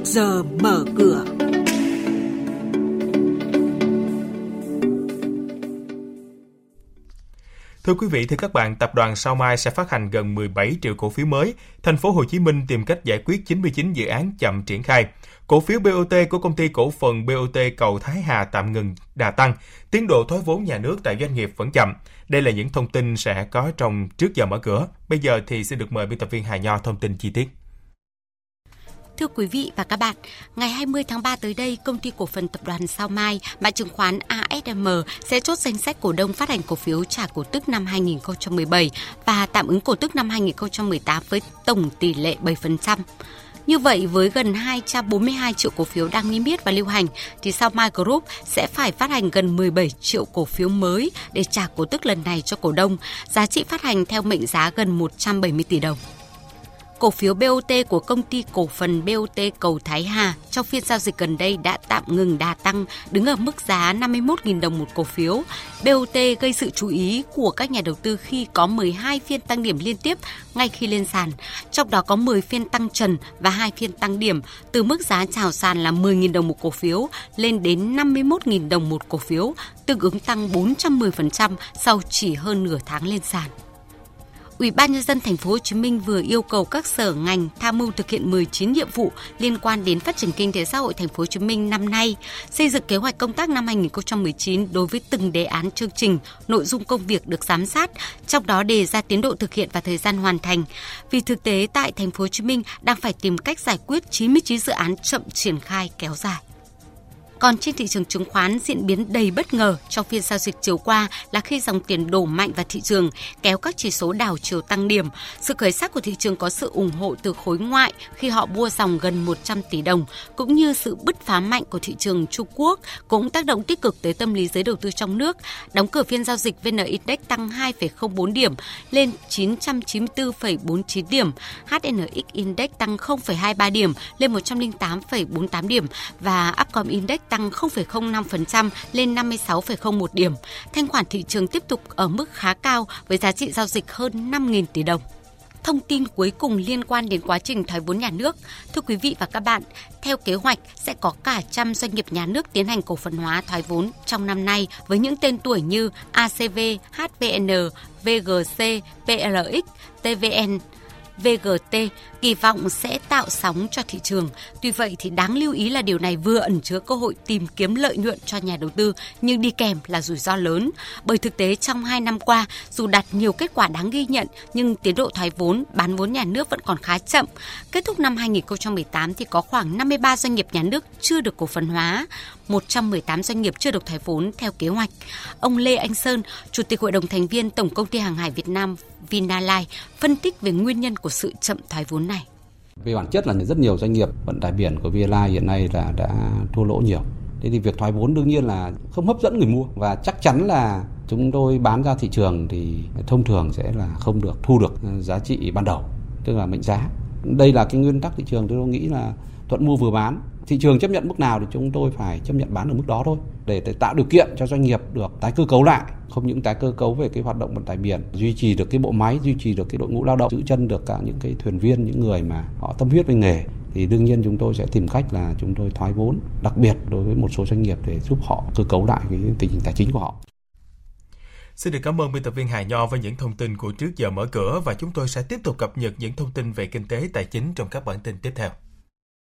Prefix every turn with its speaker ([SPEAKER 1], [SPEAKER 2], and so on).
[SPEAKER 1] trước giờ mở cửa.
[SPEAKER 2] Thưa quý vị, thưa các bạn, tập đoàn Sao Mai sẽ phát hành gần 17 triệu cổ phiếu mới. Thành phố Hồ Chí Minh tìm cách giải quyết 99 dự án chậm triển khai. Cổ phiếu BOT của công ty cổ phần BOT Cầu Thái Hà tạm ngừng đà tăng. Tiến độ thoái vốn nhà nước tại doanh nghiệp vẫn chậm. Đây là những thông tin sẽ có trong trước giờ mở cửa. Bây giờ thì xin được mời biên tập viên Hà Nho thông tin chi tiết.
[SPEAKER 3] Thưa quý vị và các bạn, ngày 20 tháng 3 tới đây, công ty cổ phần tập đoàn Sao Mai, mã chứng khoán ASM sẽ chốt danh sách cổ đông phát hành cổ phiếu trả cổ tức năm 2017 và tạm ứng cổ tức năm 2018 với tổng tỷ lệ 7%. Như vậy, với gần 242 triệu cổ phiếu đang niêm yết và lưu hành, thì Sao Mai Group sẽ phải phát hành gần 17 triệu cổ phiếu mới để trả cổ tức lần này cho cổ đông, giá trị phát hành theo mệnh giá gần 170 tỷ đồng cổ phiếu BOT của công ty cổ phần BOT Cầu Thái Hà trong phiên giao dịch gần đây đã tạm ngừng đà tăng, đứng ở mức giá 51.000 đồng một cổ phiếu. BOT gây sự chú ý của các nhà đầu tư khi có 12 phiên tăng điểm liên tiếp ngay khi lên sàn, trong đó có 10 phiên tăng trần và 2 phiên tăng điểm từ mức giá chào sàn là 10.000 đồng một cổ phiếu lên đến 51.000 đồng một cổ phiếu, tương ứng tăng 410% sau chỉ hơn nửa tháng lên sàn. Ủy ban nhân dân thành phố Hồ Chí Minh vừa yêu cầu các sở ngành tham mưu thực hiện 19 nhiệm vụ liên quan đến phát triển kinh tế xã hội thành phố Hồ Chí Minh năm nay, xây dựng kế hoạch công tác năm 2019 đối với từng đề án chương trình, nội dung công việc được giám sát, trong đó đề ra tiến độ thực hiện và thời gian hoàn thành. Vì thực tế tại thành phố Hồ Chí Minh đang phải tìm cách giải quyết 99 dự án chậm triển khai kéo dài. Còn trên thị trường chứng khoán diễn biến đầy bất ngờ trong phiên giao dịch chiều qua là khi dòng tiền đổ mạnh vào thị trường kéo các chỉ số đảo chiều tăng điểm. Sự khởi sắc của thị trường có sự ủng hộ từ khối ngoại khi họ mua dòng gần 100 tỷ đồng cũng như sự bứt phá mạnh của thị trường Trung Quốc cũng tác động tích cực tới tâm lý giới đầu tư trong nước. Đóng cửa phiên giao dịch VN Index tăng 2,04 điểm lên 994,49 điểm, HNX Index tăng 0,23 điểm lên 108,48 điểm và Upcom Index tăng 0,05% lên 56,01 điểm. Thanh khoản thị trường tiếp tục ở mức khá cao với giá trị giao dịch hơn 5.000 tỷ đồng. Thông tin cuối cùng liên quan đến quá trình thoái vốn nhà nước. Thưa quý vị và các bạn, theo kế hoạch sẽ có cả trăm doanh nghiệp nhà nước tiến hành cổ phần hóa thoái vốn trong năm nay với những tên tuổi như ACV, HVN, VGC, PLX, TVN, VGT kỳ vọng sẽ tạo sóng cho thị trường. Tuy vậy thì đáng lưu ý là điều này vừa ẩn chứa cơ hội tìm kiếm lợi nhuận cho nhà đầu tư nhưng đi kèm là rủi ro lớn. Bởi thực tế trong 2 năm qua, dù đạt nhiều kết quả đáng ghi nhận nhưng tiến độ thoái vốn, bán vốn nhà nước vẫn còn khá chậm. Kết thúc năm 2018 thì có khoảng 53 doanh nghiệp nhà nước chưa được cổ phần hóa, 118 doanh nghiệp chưa được thoái vốn theo kế hoạch. Ông Lê Anh Sơn, Chủ tịch Hội đồng thành viên Tổng công ty Hàng hải Việt Nam Vinalines phân tích về nguyên nhân của sự chậm thoái vốn này.
[SPEAKER 4] Về bản chất là rất nhiều doanh nghiệp vận tải biển của Vinalines hiện nay là đã thua lỗ nhiều. Thế thì việc thoái vốn đương nhiên là không hấp dẫn người mua và chắc chắn là chúng tôi bán ra thị trường thì thông thường sẽ là không được thu được giá trị ban đầu, tức là mệnh giá. Đây là cái nguyên tắc thị trường tôi nghĩ là thuận mua vừa bán. Thị trường chấp nhận mức nào thì chúng tôi phải chấp nhận bán ở mức đó thôi để, để tạo điều kiện cho doanh nghiệp được tái cơ cấu lại không những tái cơ cấu về cái hoạt động vận tải biển duy trì được cái bộ máy duy trì được cái đội ngũ lao động giữ chân được cả những cái thuyền viên những người mà họ tâm huyết với nghề. Thì đương nhiên chúng tôi sẽ tìm cách là chúng tôi thoái vốn đặc biệt đối với một số doanh nghiệp để giúp họ cơ cấu lại cái tình hình tài chính của họ.
[SPEAKER 2] Xin được cảm ơn biên tập viên Hà Nho với những thông tin của trước giờ mở cửa và chúng tôi sẽ tiếp tục cập nhật những thông tin về kinh tế, tài chính trong các bản tin tiếp theo.